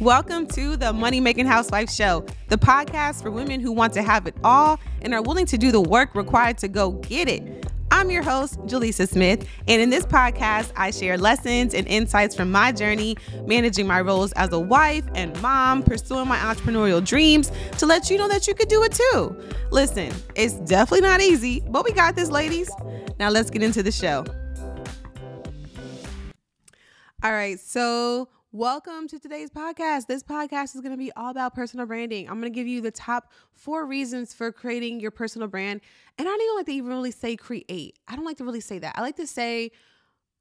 Welcome to the Money Making Housewife Show, the podcast for women who want to have it all and are willing to do the work required to go get it. I'm your host, Jelisa Smith, and in this podcast, I share lessons and insights from my journey managing my roles as a wife and mom, pursuing my entrepreneurial dreams to let you know that you could do it too. Listen, it's definitely not easy, but we got this, ladies. Now let's get into the show. All right, so Welcome to today's podcast. This podcast is going to be all about personal branding. I'm going to give you the top four reasons for creating your personal brand. And I don't even like to even really say create. I don't like to really say that. I like to say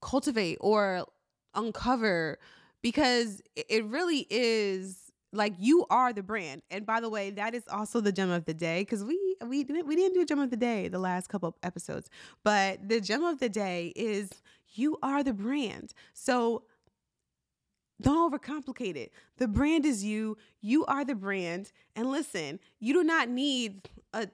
cultivate or uncover because it really is like you are the brand. And by the way, that is also the gem of the day because we we didn't we didn't do a gem of the day the last couple episodes, but the gem of the day is you are the brand. So don't overcomplicate it. The brand is you. You are the brand. And listen, you do not need a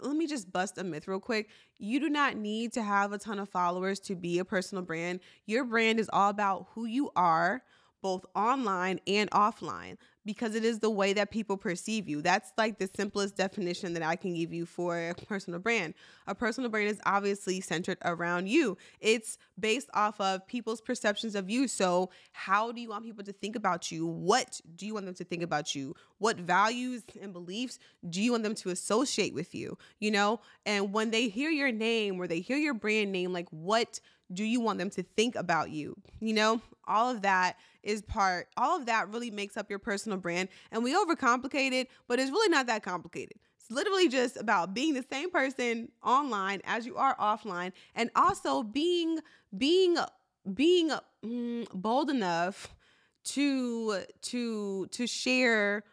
let me just bust a myth real quick. You do not need to have a ton of followers to be a personal brand. Your brand is all about who you are, both online and offline because it is the way that people perceive you. That's like the simplest definition that I can give you for a personal brand. A personal brand is obviously centered around you, it's based off of people's perceptions of you. So, how do you want people to think about you? What do you want them to think about you? What values and beliefs do you want them to associate with you? You know, and when they hear your name or they hear your brand name, like what do you want them to think about you? You know, all of that is part, all of that really makes up your personal brand. And we overcomplicate it, but it's really not that complicated. It's literally just about being the same person online as you are offline and also being being being mm, bold enough to to to share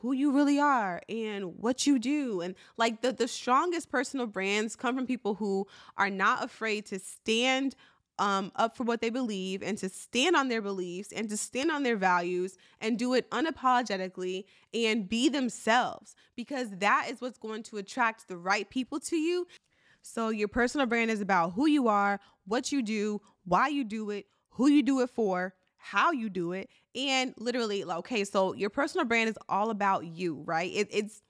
who you really are and what you do and like the the strongest personal brands come from people who are not afraid to stand um, up for what they believe and to stand on their beliefs and to stand on their values and do it unapologetically and be themselves because that is what's going to attract the right people to you. So, your personal brand is about who you are, what you do, why you do it, who you do it for, how you do it, and literally, okay, so your personal brand is all about you, right? It, it's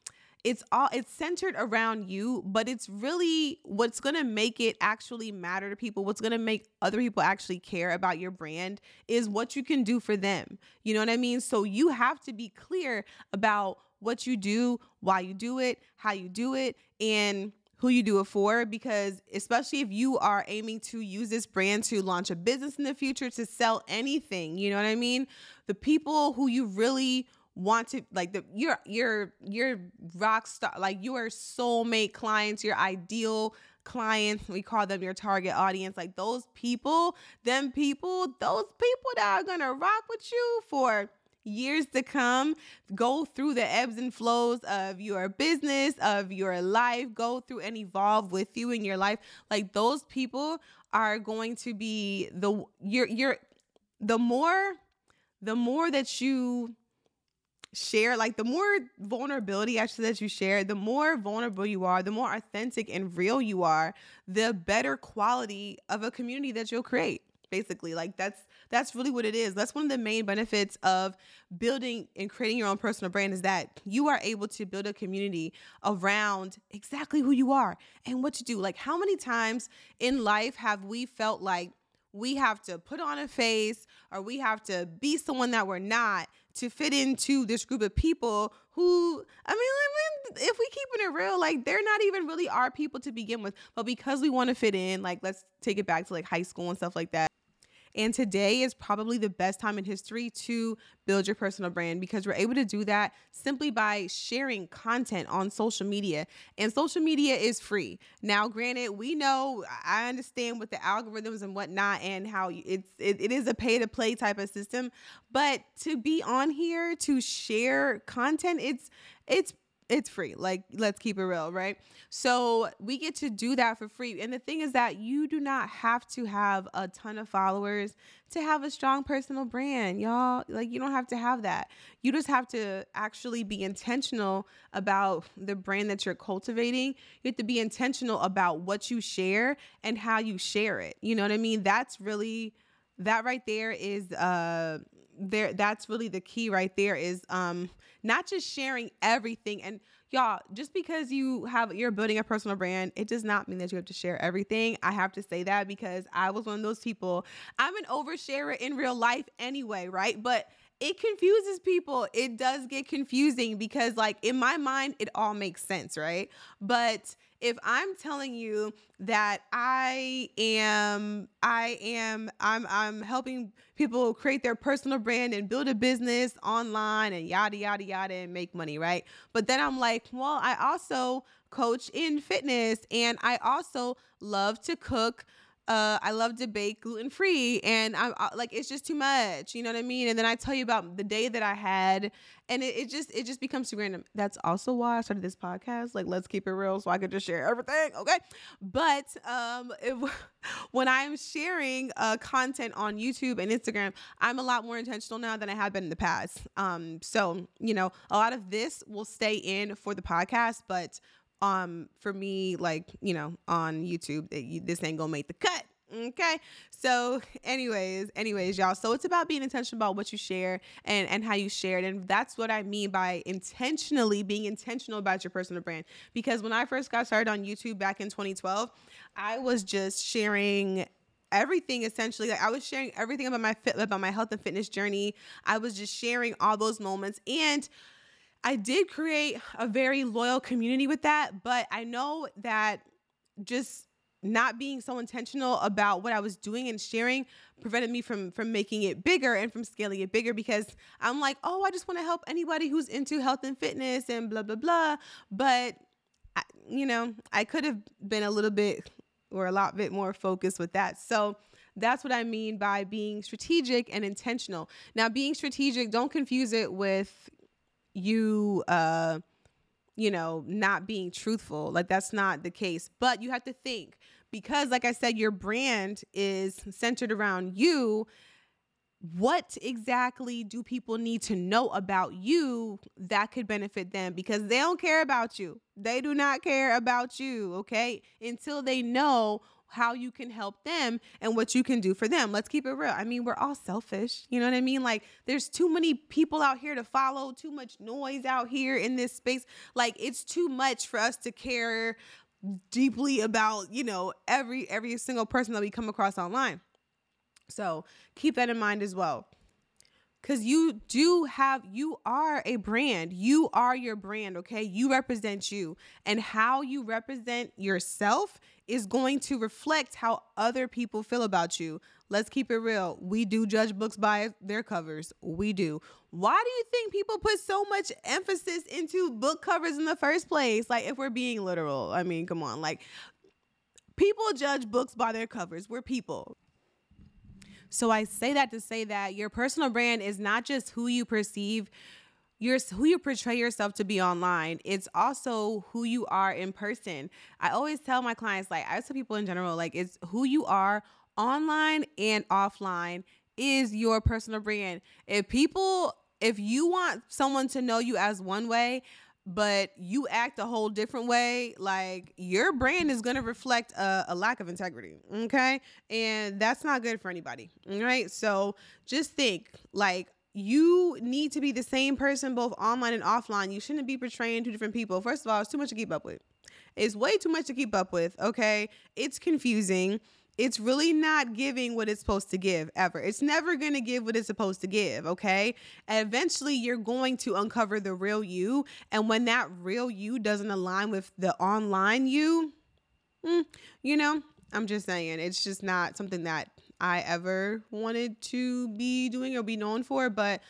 it's all it's centered around you but it's really what's going to make it actually matter to people what's going to make other people actually care about your brand is what you can do for them. You know what i mean? So you have to be clear about what you do why you do it how you do it and who you do it for because especially if you are aiming to use this brand to launch a business in the future to sell anything you know what i mean? The people who you really want to like the your your your rock star like your soulmate clients your ideal clients we call them your target audience like those people them people those people that are gonna rock with you for years to come go through the ebbs and flows of your business of your life go through and evolve with you in your life. Like those people are going to be the you're you're the more the more that you share like the more vulnerability actually that you share the more vulnerable you are the more authentic and real you are the better quality of a community that you'll create basically. Like that's that's really what it is. That's one of the main benefits of building and creating your own personal brand is that you are able to build a community around exactly who you are and what you do. Like how many times in life have we felt like we have to put on a face or we have to be someone that we're not to fit into this group of people who I mean, I mean if we keeping it real, like they're not even really our people to begin with. But because we want to fit in, like let's take it back to like high school and stuff like that. And today is probably the best time in history to build your personal brand because we're able to do that simply by sharing content on social media. And social media is free. Now, granted, we know I understand with the algorithms and whatnot and how it's it, it is a pay to play type of system, but to be on here to share content, it's it's it's free. Like, let's keep it real, right? So we get to do that for free. And the thing is that you do not have to have a ton of followers to have a strong personal brand, y'all. Like, you don't have to have that. You just have to actually be intentional about the brand that you're cultivating. You have to be intentional about what you share and how you share it. You know what I mean? That's really, that right there is, uh, there that's really the key right there is um not just sharing everything and y'all just because you have you're building a personal brand it does not mean that you have to share everything i have to say that because i was one of those people i'm an oversharer in real life anyway right but it confuses people. It does get confusing because, like, in my mind, it all makes sense, right? But if I'm telling you that I am, I am, I'm, I'm helping people create their personal brand and build a business online and yada, yada, yada, and make money, right? But then I'm like, well, I also coach in fitness and I also love to cook uh, I love to bake gluten free, and I'm uh, like, it's just too much. You know what I mean? And then I tell you about the day that I had, and it, it just it just becomes too random. That's also why I started this podcast. Like, let's keep it real, so I could just share everything. Okay, but um, if, when I'm sharing uh content on YouTube and Instagram, I'm a lot more intentional now than I have been in the past. Um, so you know, a lot of this will stay in for the podcast, but um for me like you know on youtube it, this ain't gonna make the cut okay? So anyways anyways y'all. So it's about being intentional about what you share and and how you share it. And that's what i mean by intentionally being intentional about your personal brand. Because when i first got started on youtube back in 2012 i was just sharing everything essentially. Like i was sharing everything about my fit about my health and fitness journey. I was just sharing all those moments. And I did create a very loyal community with that, but I know that just not being so intentional about what I was doing and sharing prevented me from from making it bigger and from scaling it bigger because I'm like, "Oh, I just want to help anybody who's into health and fitness and blah blah blah." But I, you know, I could have been a little bit or a lot bit more focused with that. So, that's what I mean by being strategic and intentional. Now, being strategic, don't confuse it with you uh you know not being truthful. Like that's not the case. But you have to think because like i said your brand is centered around you what exactly do people need to know about you that could benefit them? Because they don't care about you. They do not care about you okay? Until they know how you can help them and what you can do for them. Let's keep it real. I mean, we're all selfish. You know what I mean? Like, there's too many people out here to follow, too much noise out here in this space. Like, it's too much for us to care deeply about, you know, every every single person that we come across online. So, keep that in mind as well because you do have you are a brand. You are your brand okay? You represent you. And how you represent yourself is going to reflect how other people feel about you. Let's keep it real. We do judge books by their covers. We do. Why do you think people put so much emphasis into book covers in the first place? Like if we're being literal i mean come on. Like people judge books by their covers. We're people so I say that to say that your personal brand is not just who you perceive your who you portray yourself to be online. It's also who you are in person. I always tell my clients like i tell people in general like it's who you are online and offline is your personal brand. If people if you want someone to know you as one way but you act a whole different way, like your brand is going to reflect a, a, lack of integrity. Okay. And that's not good for anybody. Right. So just think like, you need to be the same person both online and offline. You shouldn't be portraying two different people. First of all, it's too much to keep up with. It's way too much to keep up with. Okay. It's confusing it's really not giving what it's supposed to give ever. It's never going to give what it's supposed to give, okay? And eventually you're going to uncover the real you. And when that real you doesn't align with the online you, mm, you know, I'm just saying, it's just not something that I ever wanted to be doing or be known for. But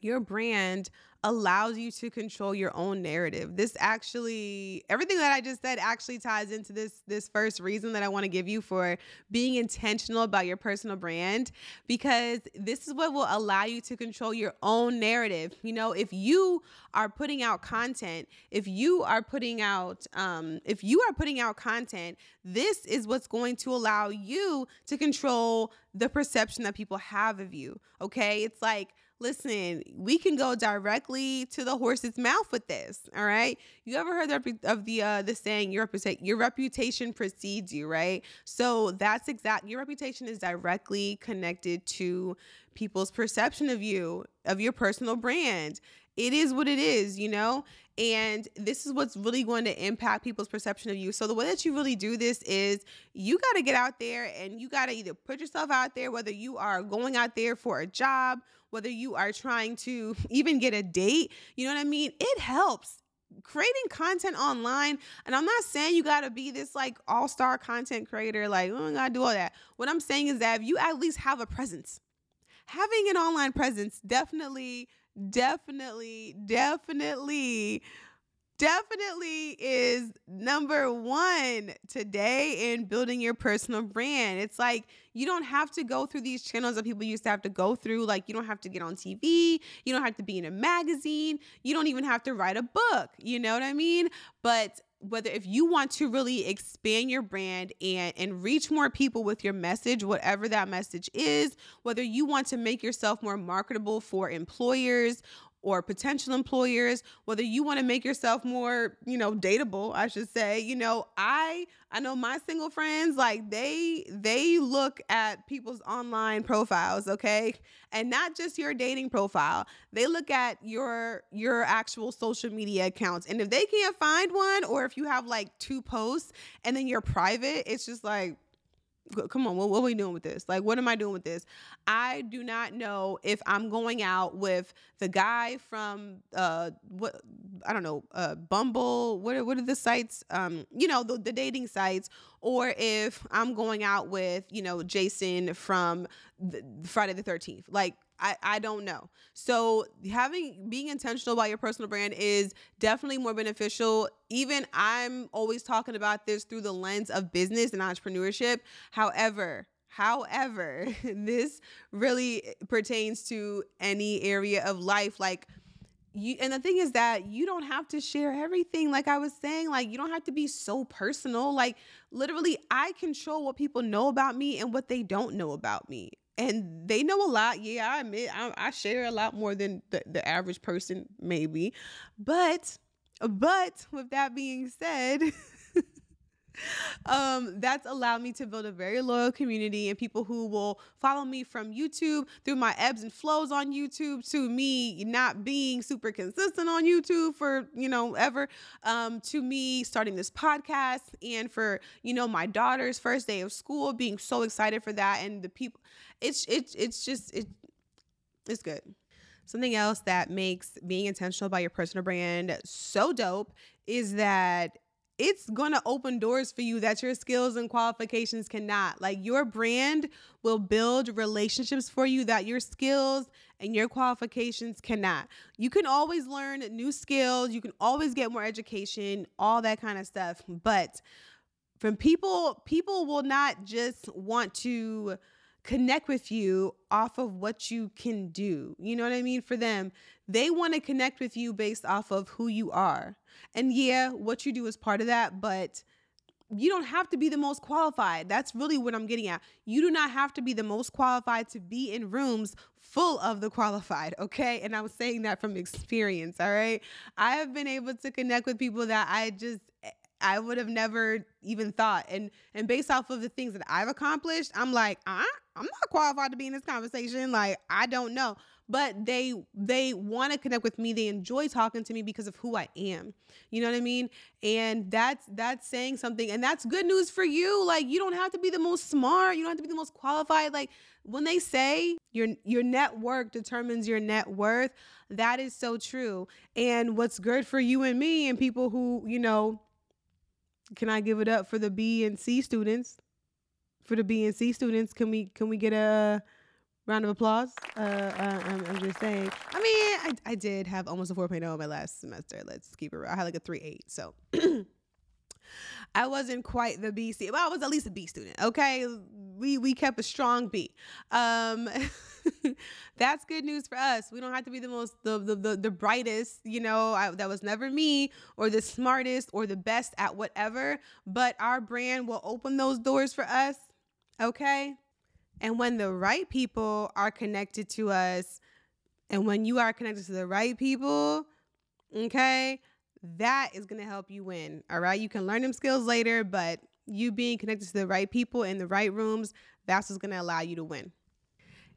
your brand allows you to control your own narrative. This actually everything that I just said actually ties into this this first reason that I want to give you for being intentional about your personal brand because this is what will allow you to control your own narrative. You know, if you are putting out content, if you are putting out um if you are putting out content, this is what's going to allow you to control the perception that people have of you. Okay? It's like listen, we can go directly to the horse's mouth with this. All right. You ever heard of the uh, the saying your reputation your reputation precedes you, right? So that's exact. Your reputation is directly connected to people's perception of you, of your personal brand. It is what it is, you know? And this is what's really going to impact people's perception of you. So, the way that you really do this is you got to get out there and you got to either put yourself out there, whether you are going out there for a job, whether you are trying to even get a date, you know what I mean? It helps. Creating content online and i'm not saying you got to be this like all-star content creator like oh i gotta do all that. What i'm saying is that if you at least have a presence. Having an online presence definitely definitely definitely definitely is number one today in building your personal brand. It's like you don't have to go through these channels that people used to have to go through. Like you don't have to get on TV, you don't have to be in a magazine, you don't even have to write a book. You know what I mean? But whether if you want to really expand your brand and and reach more people with your message whatever that message is whether you want to make yourself more marketable for employers or potential employers whether you want to make yourself more you know dateable i should say. You know i i know my single friends like they they look at people's online profiles okay? And not just your dating profile. They look at your your actual social media accounts. And if they can't find one or if you have like two posts and then you're private it's just like come on what, what, are we doing with this? Like what am i doing with this? I do not know if i'm going out with the guy from uh what i don't know uh bumble what are, what are the sites um you know the, the dating sites or if i'm going out with you know jason from the, friday the 13th like I, I don't know. So having being intentional about your personal brand is definitely more beneficial. Even I'm always talking about this through the lens of business and entrepreneurship. However, however, this really pertains to any area of life like you and the thing is that you don't have to share everything like i was saying like you don't have to be so personal like literally i control what people know about me and what they don't know about me and they know a lot. Yeah, I admit I, I share a lot more than the, the average person, maybe. But, but with that being said, um, that's allowed me to build a very loyal community and people who will follow me from YouTube through my ebbs and flows on YouTube to me not being super consistent on YouTube for, you know, ever, um, to me starting this podcast and for, you know, my daughter's first day of school, being so excited for that. And the people, it's, it's, it's just, it, it's good. Something else that makes being intentional about your personal brand so dope is that it's going to open doors for you that your skills and qualifications cannot. Like your brand will build relationships for you that your skills and your qualifications cannot. You can always learn new skills, you can always get more education, all that kind of stuff. But from people, people will not just want to connect with you off of what you can do. You know what I mean? For them, they want to connect with you based off of who you are. And yeah, what you do is part of that, but you don't have to be the most qualified. That's really what I'm getting at. You do not have to be the most qualified to be in rooms full of the qualified, okay? And I'm saying that from experience, all right? I have been able to connect with people that I just I would have never even thought. And and based off of the things that I've accomplished, I'm like, uh, I'm not qualified to be in this conversation. Like, I don't know. But they they want to connect with me. They enjoy talking to me because of who I am. You know what I mean? And that's that's saying something. And that's good news for you. Like, you don't have to be the most smart. You don't have to be the most qualified. Like when they say your your network determines your net worth, that is so true. And what's good for you and me and people who, you know, can I give it up for the B and C students? For the B and C students, can we can we get a round of applause? Uh, uh I'm, I'm, just saying. I mean, I, I did have almost a 4.0 in my last semester. Let's keep it real. I had like a 3.8. So I wasn't quite the B C, but I was at least a B student. Okay, we we kept a strong B. Um, that's good news for us. We don't have to be the most the the the, the brightest. You know, I, that was never me, or the smartest, or the best at whatever. But our brand will open those doors for us. Okay, and when the right people are connected to us, and when you are connected to the right people, okay that is going to help you win. All right. You can learn them skills later, but you being connected to the right people in the right rooms, that's what's going to allow you to win.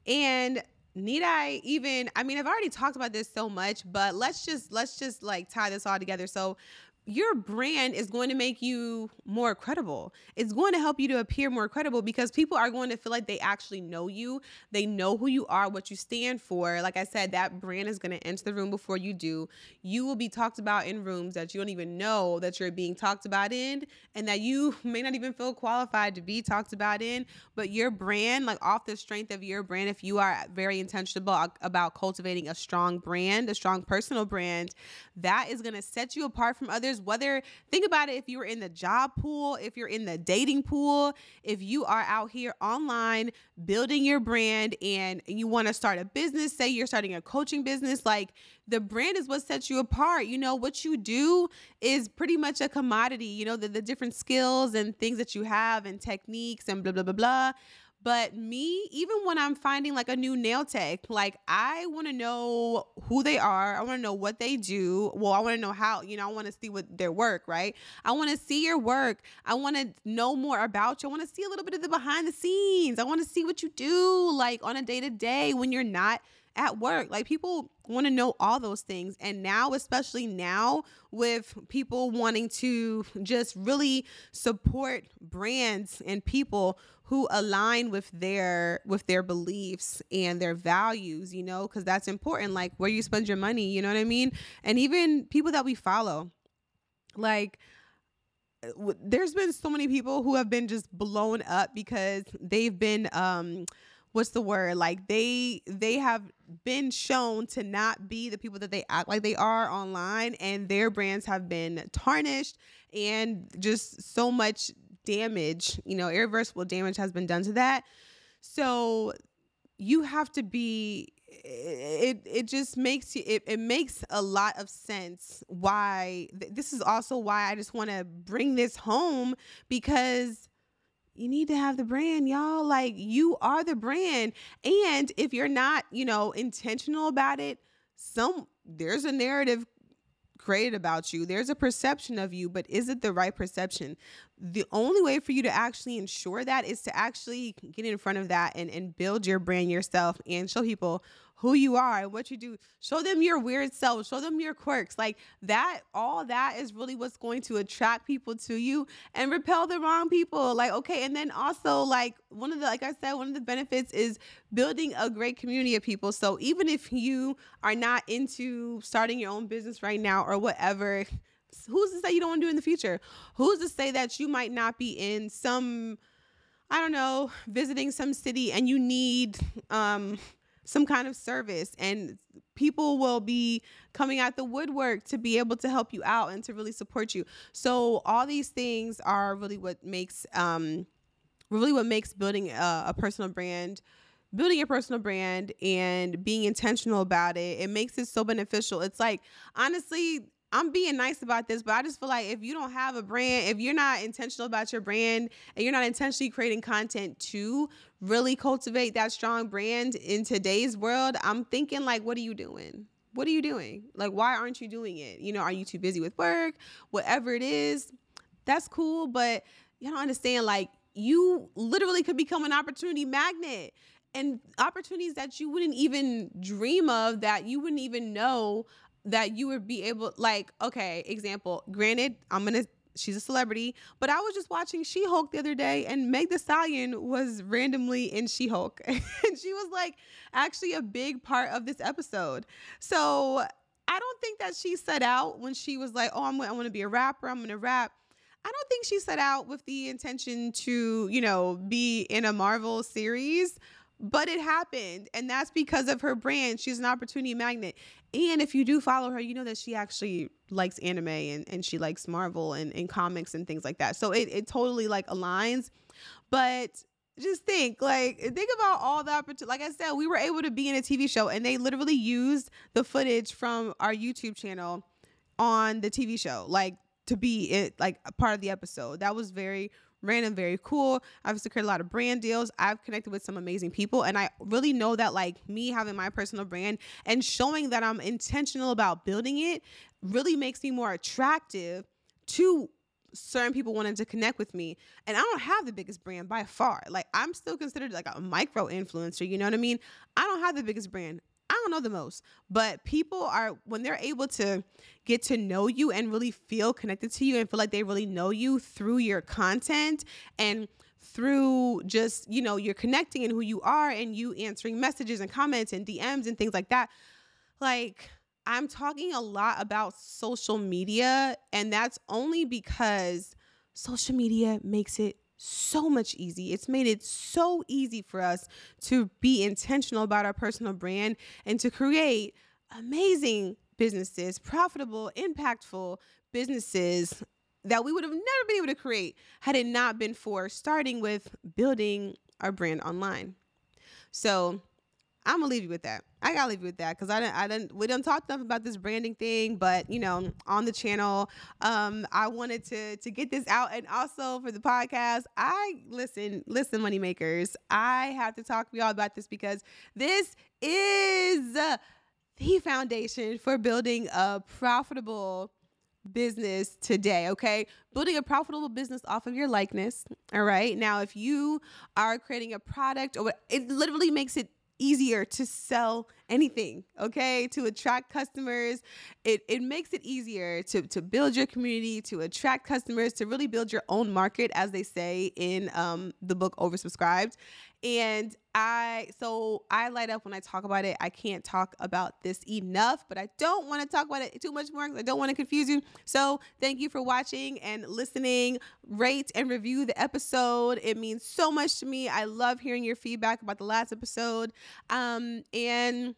And need I even I mean I've already talked about this so much, but let's just let's just like tie this all together. So your brand is going to make you more credible. It's going to help you to appear more credible because people are going to feel like they actually know you. They know who you are, what you stand for. Like I said, that brand is going to enter the room before you do. You will be talked about in rooms that you don't even know that you're being talked about in and that you may not even feel qualified to be talked about in. But your brand, like off the strength of your brand, if you are very intentional about cultivating a strong brand, a strong personal brand, that is going to set you apart from others whether think about it if you're in the job pool, if you're in the dating pool, if you are out here online building your brand and you want to start a business, say you're starting a coaching business, like the brand is what sets you apart. You know, what you do is pretty much a commodity, you know, the, the different skills and things that you have and techniques and blah, blah, blah, blah. But me, even when I'm finding like a new nail tech, like I want to know who they are. I want to know what they do. Well, I want to know how, you know, I want to see what their work, right? I want to see your work. I want to know more about you. I want to see a little bit of the behind the scenes. I want to see what you do like on a day to day when you're not at work. Like people want to know all those things. And now, especially now, with people wanting to just really support brands and people who align with their with their beliefs and their values, you know, because that's important. Like where you spend your money, you know what I mean? And even people that we follow. Like there's been so many people who have been just blown up because they've been um what's the word? Like they they have been shown to not be the people that they act like they are online and their brands have been tarnished and just so much damage you know irreversible damage has been done to that. So you have to be it it just makes you it, it makes a lot of sense why this is also why i just want to bring this home because you need to have the brand, y'all. Like you are the brand. And if you're not, you know, intentional about it, some there's a narrative created about you. There's a perception of you, but is it the right perception? The only way for you to actually ensure that is to actually get in front of that and, and build your brand yourself and show people who you are and what you do. Show them your weird self, show them your quirks. Like that, all that is really what's going to attract people to you and repel the wrong people. Like, okay. And then also, like, one of the, like I said, one of the benefits is building a great community of people. So even if you are not into starting your own business right now or whatever, who's to say you don't want to do in the future? Who's to say that you might not be in some, I don't know, visiting some city and you need, um, some kind of service and people will be coming out the woodwork to be able to help you out and to really support you. So all these things are really what makes um really what makes building a, a personal brand building a personal brand and being intentional about it it makes it so beneficial. It's like honestly I'm being nice about this, but I just feel like if you don't have a brand, if you're not intentional about your brand and you're not intentionally creating content to really cultivate that strong brand in today's world, I'm thinking like, what are you doing? What are you doing? Like, why aren't you doing it? You know, are you too busy with work? Whatever it is, that's cool, but you don't understand. Like, you literally could become an opportunity magnet and opportunities that you wouldn't even dream of that you wouldn't even know that you would be able like okay example granted i'm gonna she's a celebrity but i was just watching she-hulk the other day and Meg Thee Stallion was randomly in she-hulk. And she was like actually a big part of this episode. So i don't think that she set out when she was like oh i'm, I want to be a rapper i'm gonna rap. I don't think she set out with the intention to, you know, be in a Marvel series but it happened and that's because of her brand. She's an opportunity magnet. And if you do follow her you know that she actually likes anime and, and she likes marvel and, and comics and things like that. So it, it totally like aligns. But just think like think about all the opportunity like i said we were able to be in a tv show and they literally used the footage from our youtube channel on the tv show like to be it like a part of the episode. That was very random, very cool. I've secured a lot of brand deals. I've connected with some amazing people. And I really know that, like, me having my personal brand and showing that I'm intentional about building it really makes me more attractive to certain people wanting to connect with me and i don't have the biggest brand by far like i'm still considered like a micro influencer you know what i mean i don't have the biggest brand don't know the most, but people are when they're able to get to know you and really feel connected to you and feel like they really know you through your content and through just, you know, you're connecting and who you are and you answering messages and comments and DMs and things like that. Like, I'm talking a lot about social media, and that's only because social media makes it so much easy. It's made it so easy for us to be intentional about our personal brand and to create amazing businesses, profitable, impactful businesses that we would have never been able to create had it not been for starting with building our brand online. So I'm gonna leave you with that. I gotta leave you with that because I didn't, I didn't, we don't talk enough about this branding thing, but you know, on the channel, um, I wanted to to get this out, and also for the podcast, I listen, listen, money makers, I have to talk to y'all about this because this is the foundation for building a profitable business today, okay? Building a profitable business off of your likeness, all right? Now, if you are creating a product or it literally makes it easier to sell anything, okay? To attract customers. It, it makes it easier to, to build your community, to attract customers, to really build your own market, as they say in um, the book Oversubscribed. And I, so I light up when I talk about it. I can't talk about this enough, but I don't want to talk about it too much more because I don't want to confuse you. So thank you for watching and listening. Rate and review the episode. It means so much to me. I love hearing your feedback about the last episode. Um, and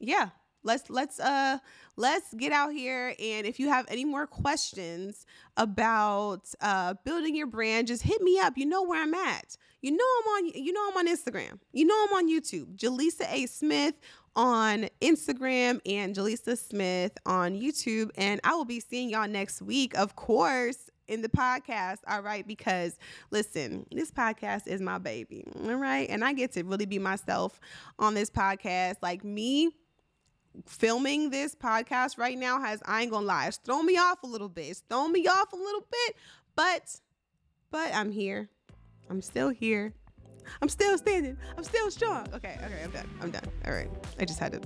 yeah, let's let's uh let's get out here and if you have any more questions about uh building your brand just hit me up you know where i'm at you know i'm on you know i'm on instagram you know i'm on youtube Jelisa a smith on instagram and Jelisa smith on youtube and i will be seeing y'all next week of course in the podcast, all right? Because listen, this podcast is my baby, all right? And I get to really be myself on this podcast. Like me, filming this podcast right now has I ain't gonna lie, it's thrown me off a little bit. It's thrown me off a little bit, but but I'm here. I'm still here. I'm still standing. I'm still strong. Okay, okay, I'm done. I'm done. All right. I just had to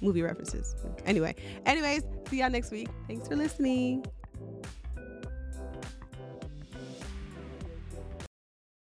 movie references. Anyway, anyways, see y'all next week. Thanks for listening.